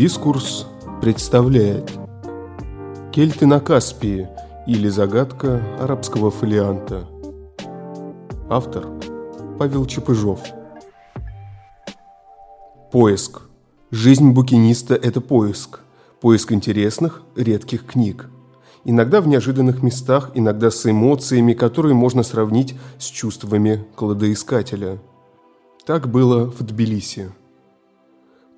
Дискурс представляет Кельты на Каспии или загадка арабского фолианта. Автор Павел Чепыжов. Поиск. Жизнь букиниста – это поиск. Поиск интересных, редких книг. Иногда в неожиданных местах, иногда с эмоциями, которые можно сравнить с чувствами кладоискателя. Так было в Тбилиси.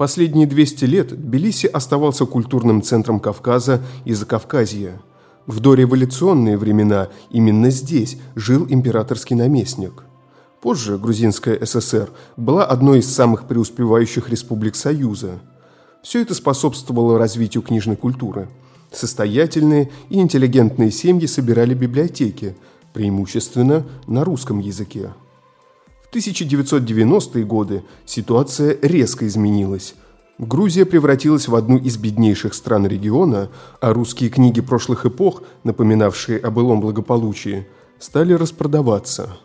Последние 200 лет Тбилиси оставался культурным центром Кавказа и Закавказья. В дореволюционные времена именно здесь жил императорский наместник. Позже Грузинская ССР была одной из самых преуспевающих республик Союза. Все это способствовало развитию книжной культуры. Состоятельные и интеллигентные семьи собирали библиотеки, преимущественно на русском языке. 1990-е годы ситуация резко изменилась. Грузия превратилась в одну из беднейших стран региона, а русские книги прошлых эпох, напоминавшие о былом благополучии, стали распродаваться.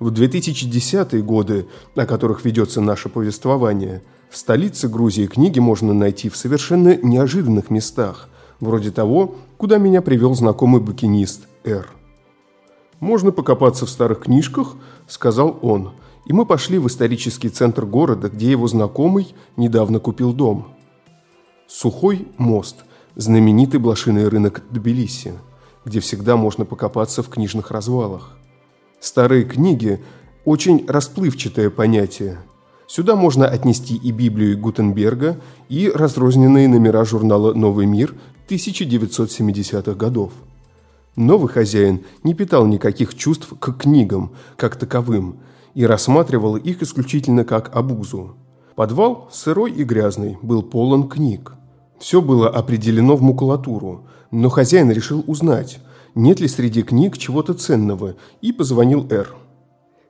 В 2010-е годы, о которых ведется наше повествование, в столице Грузии книги можно найти в совершенно неожиданных местах, вроде того, куда меня привел знакомый букинист Р. «Можно покопаться в старых книжках», – сказал он. И мы пошли в исторический центр города, где его знакомый недавно купил дом. Сухой мост – знаменитый блошиный рынок Тбилиси, где всегда можно покопаться в книжных развалах. Старые книги – очень расплывчатое понятие. Сюда можно отнести и Библию Гутенберга, и разрозненные номера журнала «Новый мир» 1970-х годов. Новый хозяин не питал никаких чувств к книгам, как таковым, и рассматривал их исключительно как обузу. Подвал, сырой и грязный, был полон книг. Все было определено в макулатуру, но хозяин решил узнать, нет ли среди книг чего-то ценного, и позвонил Р.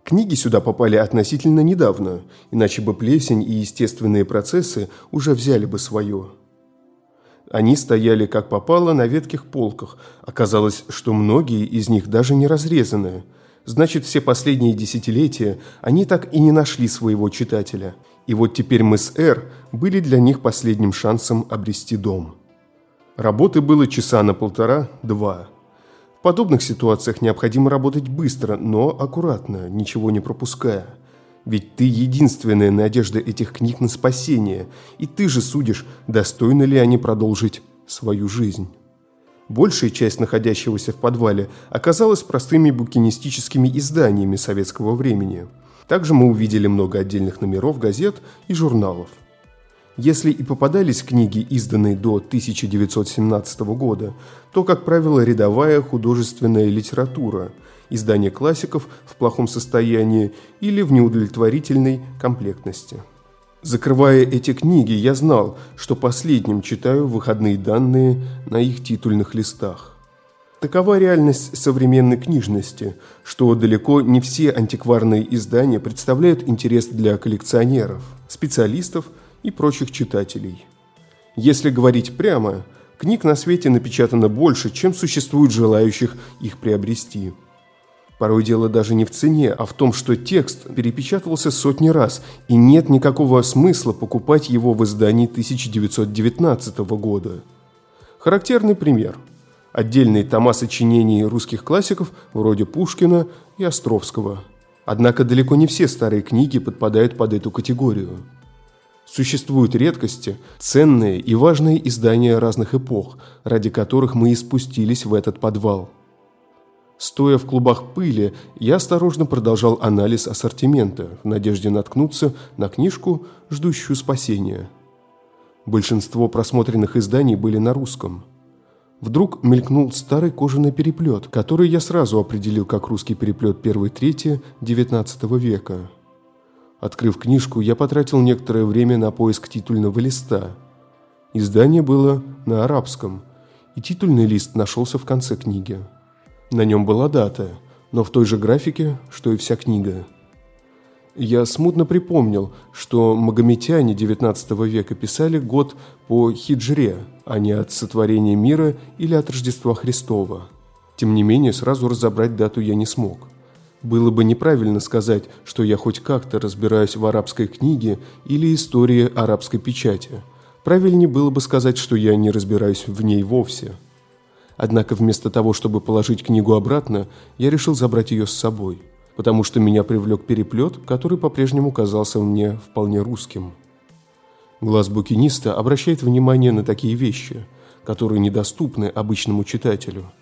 Книги сюда попали относительно недавно, иначе бы плесень и естественные процессы уже взяли бы свое. Они стояли как попало на ветких полках. Оказалось, что многие из них даже не разрезаны. Значит, все последние десятилетия они так и не нашли своего читателя. И вот теперь мы с Эр были для них последним шансом обрести дом. Работы было часа на полтора-два. В подобных ситуациях необходимо работать быстро, но аккуратно, ничего не пропуская – ведь ты единственная надежда этих книг на спасение, и ты же судишь, достойны ли они продолжить свою жизнь. Большая часть находящегося в подвале оказалась простыми букинистическими изданиями советского времени. Также мы увидели много отдельных номеров газет и журналов. Если и попадались книги, изданные до 1917 года, то, как правило, рядовая художественная литература – издание классиков в плохом состоянии или в неудовлетворительной комплектности. Закрывая эти книги, я знал, что последним читаю выходные данные на их титульных листах. Такова реальность современной книжности, что далеко не все антикварные издания представляют интерес для коллекционеров, специалистов и прочих читателей. Если говорить прямо, книг на свете напечатано больше, чем существует желающих их приобрести – Порой дело даже не в цене, а в том, что текст перепечатывался сотни раз, и нет никакого смысла покупать его в издании 1919 года. Характерный пример. Отдельные тома сочинений русских классиков вроде Пушкина и Островского. Однако далеко не все старые книги подпадают под эту категорию. Существуют редкости, ценные и важные издания разных эпох, ради которых мы и спустились в этот подвал – Стоя в клубах пыли, я осторожно продолжал анализ ассортимента в надежде наткнуться на книжку, ждущую спасения. Большинство просмотренных изданий были на русском. Вдруг мелькнул старый кожаный переплет, который я сразу определил как русский переплет первой трети XIX века. Открыв книжку, я потратил некоторое время на поиск титульного листа. Издание было на арабском, и титульный лист нашелся в конце книги. На нем была дата, но в той же графике, что и вся книга. Я смутно припомнил, что магометяне XIX века писали год по хиджре, а не от сотворения мира или от Рождества Христова. Тем не менее, сразу разобрать дату я не смог. Было бы неправильно сказать, что я хоть как-то разбираюсь в арабской книге или истории арабской печати, Правильнее было бы сказать, что я не разбираюсь в ней вовсе. Однако вместо того, чтобы положить книгу обратно, я решил забрать ее с собой, потому что меня привлек переплет, который по-прежнему казался мне вполне русским. Глаз букиниста обращает внимание на такие вещи, которые недоступны обычному читателю.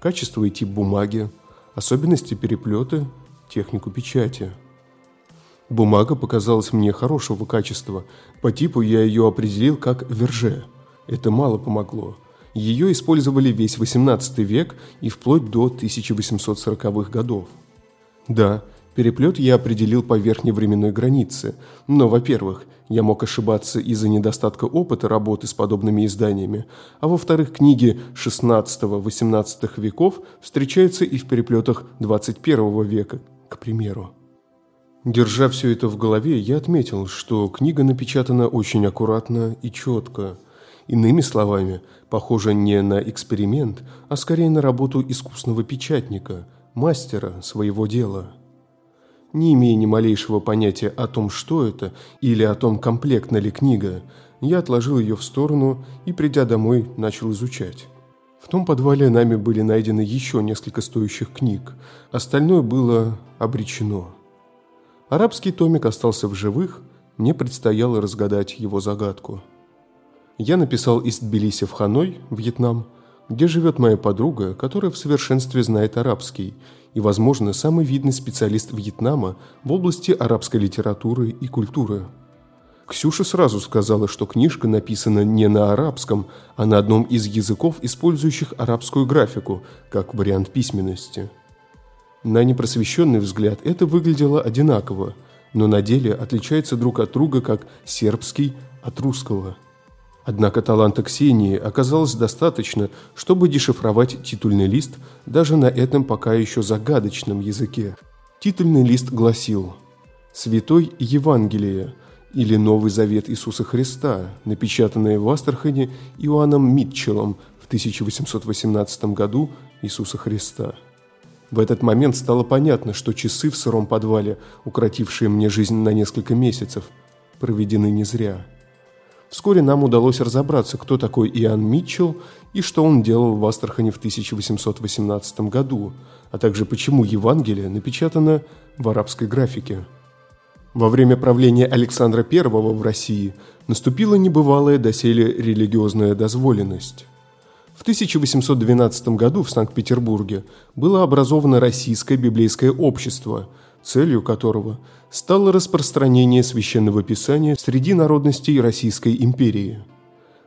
Качество и тип бумаги, особенности переплета, технику печати. Бумага показалась мне хорошего качества. По типу я ее определил как верже. Это мало помогло. Ее использовали весь XVIII век и вплоть до 1840-х годов. Да, переплет я определил по верхней временной границе, но, во-первых, я мог ошибаться из-за недостатка опыта работы с подобными изданиями, а во-вторых, книги XVI-XVIII веков встречаются и в переплетах XXI века, к примеру. Держа все это в голове, я отметил, что книга напечатана очень аккуратно и четко. Иными словами, похоже не на эксперимент, а скорее на работу искусного печатника, мастера своего дела. Не имея ни малейшего понятия о том, что это, или о том, комплектна ли книга, я отложил ее в сторону и, придя домой, начал изучать. В том подвале нами были найдены еще несколько стоящих книг, остальное было обречено. Арабский томик остался в живых, мне предстояло разгадать его загадку. Я написал из Тбилиси в Ханой, Вьетнам, где живет моя подруга, которая в совершенстве знает арабский и, возможно, самый видный специалист Вьетнама в области арабской литературы и культуры. Ксюша сразу сказала, что книжка написана не на арабском, а на одном из языков, использующих арабскую графику, как вариант письменности. На непросвещенный взгляд это выглядело одинаково, но на деле отличается друг от друга как сербский от русского – Однако таланта Ксении оказалось достаточно, чтобы дешифровать титульный лист даже на этом пока еще загадочном языке. Титульный лист гласил «Святой Евангелие» или «Новый Завет Иисуса Христа», напечатанное в Астрахани Иоанном Митчеллом в 1818 году Иисуса Христа. В этот момент стало понятно, что часы в сыром подвале, укротившие мне жизнь на несколько месяцев, проведены не зря – Вскоре нам удалось разобраться, кто такой Иоанн Митчелл и что он делал в Астрахани в 1818 году, а также почему Евангелие напечатано в арабской графике. Во время правления Александра I в России наступила небывалая доселе религиозная дозволенность. В 1812 году в Санкт-Петербурге было образовано Российское библейское общество – целью которого стало распространение священного писания среди народностей Российской империи.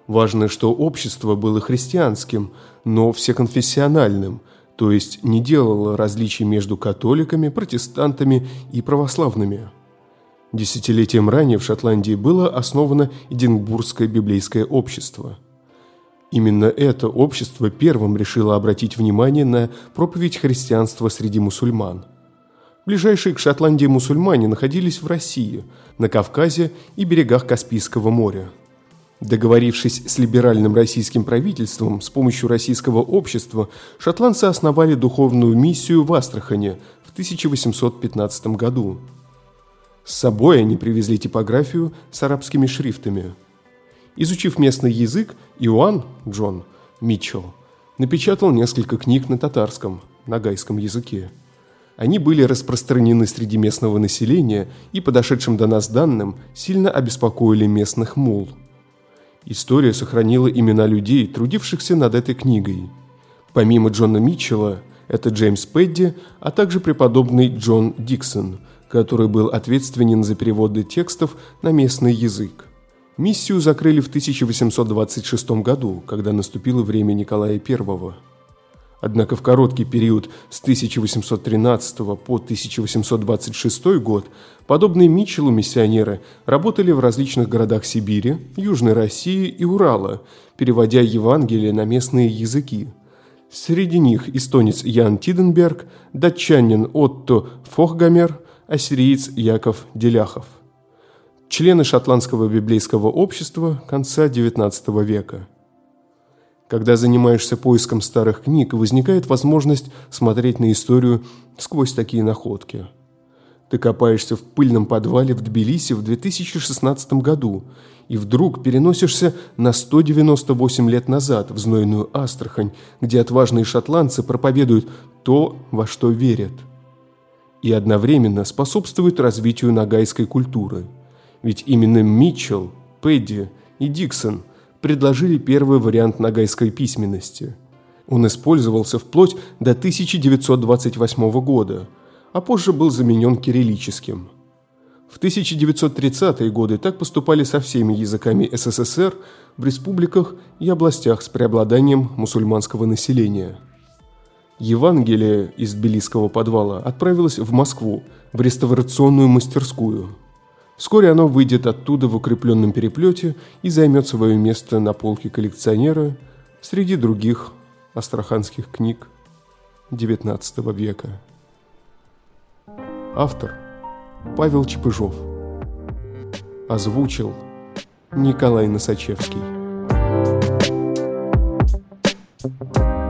Важно, что общество было христианским, но всеконфессиональным, то есть не делало различий между католиками, протестантами и православными. Десятилетием ранее в Шотландии было основано Эдинбургское библейское общество. Именно это общество первым решило обратить внимание на проповедь христианства среди мусульман – Ближайшие к Шотландии мусульмане находились в России, на Кавказе и берегах Каспийского моря. Договорившись с либеральным российским правительством с помощью российского общества, шотландцы основали духовную миссию в Астрахане в 1815 году. С собой они привезли типографию с арабскими шрифтами. Изучив местный язык, Иоанн Джон Митчелл напечатал несколько книг на татарском, нагайском языке. Они были распространены среди местного населения и, подошедшим до нас данным, сильно обеспокоили местных мул. История сохранила имена людей, трудившихся над этой книгой. Помимо Джона Митчелла, это Джеймс Пэдди, а также преподобный Джон Диксон, который был ответственен за переводы текстов на местный язык. Миссию закрыли в 1826 году, когда наступило время Николая I. Однако в короткий период с 1813 по 1826 год подобные Митчеллу миссионеры работали в различных городах Сибири, Южной России и Урала, переводя Евангелие на местные языки. Среди них эстонец Ян Тиденберг, датчанин Отто Фохгамер, ассириец Яков Деляхов. Члены шотландского библейского общества конца XIX века – когда занимаешься поиском старых книг, возникает возможность смотреть на историю сквозь такие находки. Ты копаешься в пыльном подвале в Тбилиси в 2016 году и вдруг переносишься на 198 лет назад в знойную Астрахань, где отважные шотландцы проповедуют то, во что верят. И одновременно способствуют развитию нагайской культуры. Ведь именно Митчелл, Пэдди и Диксон предложили первый вариант нагайской письменности. Он использовался вплоть до 1928 года – а позже был заменен кириллическим. В 1930-е годы так поступали со всеми языками СССР в республиках и областях с преобладанием мусульманского населения. Евангелие из Тбилисского подвала отправилось в Москву, в реставрационную мастерскую. Вскоре оно выйдет оттуда в укрепленном переплете и займет свое место на полке коллекционера среди других астраханских книг XIX века. Автор Павел Чепыжов. Озвучил Николай Носачевский. thank you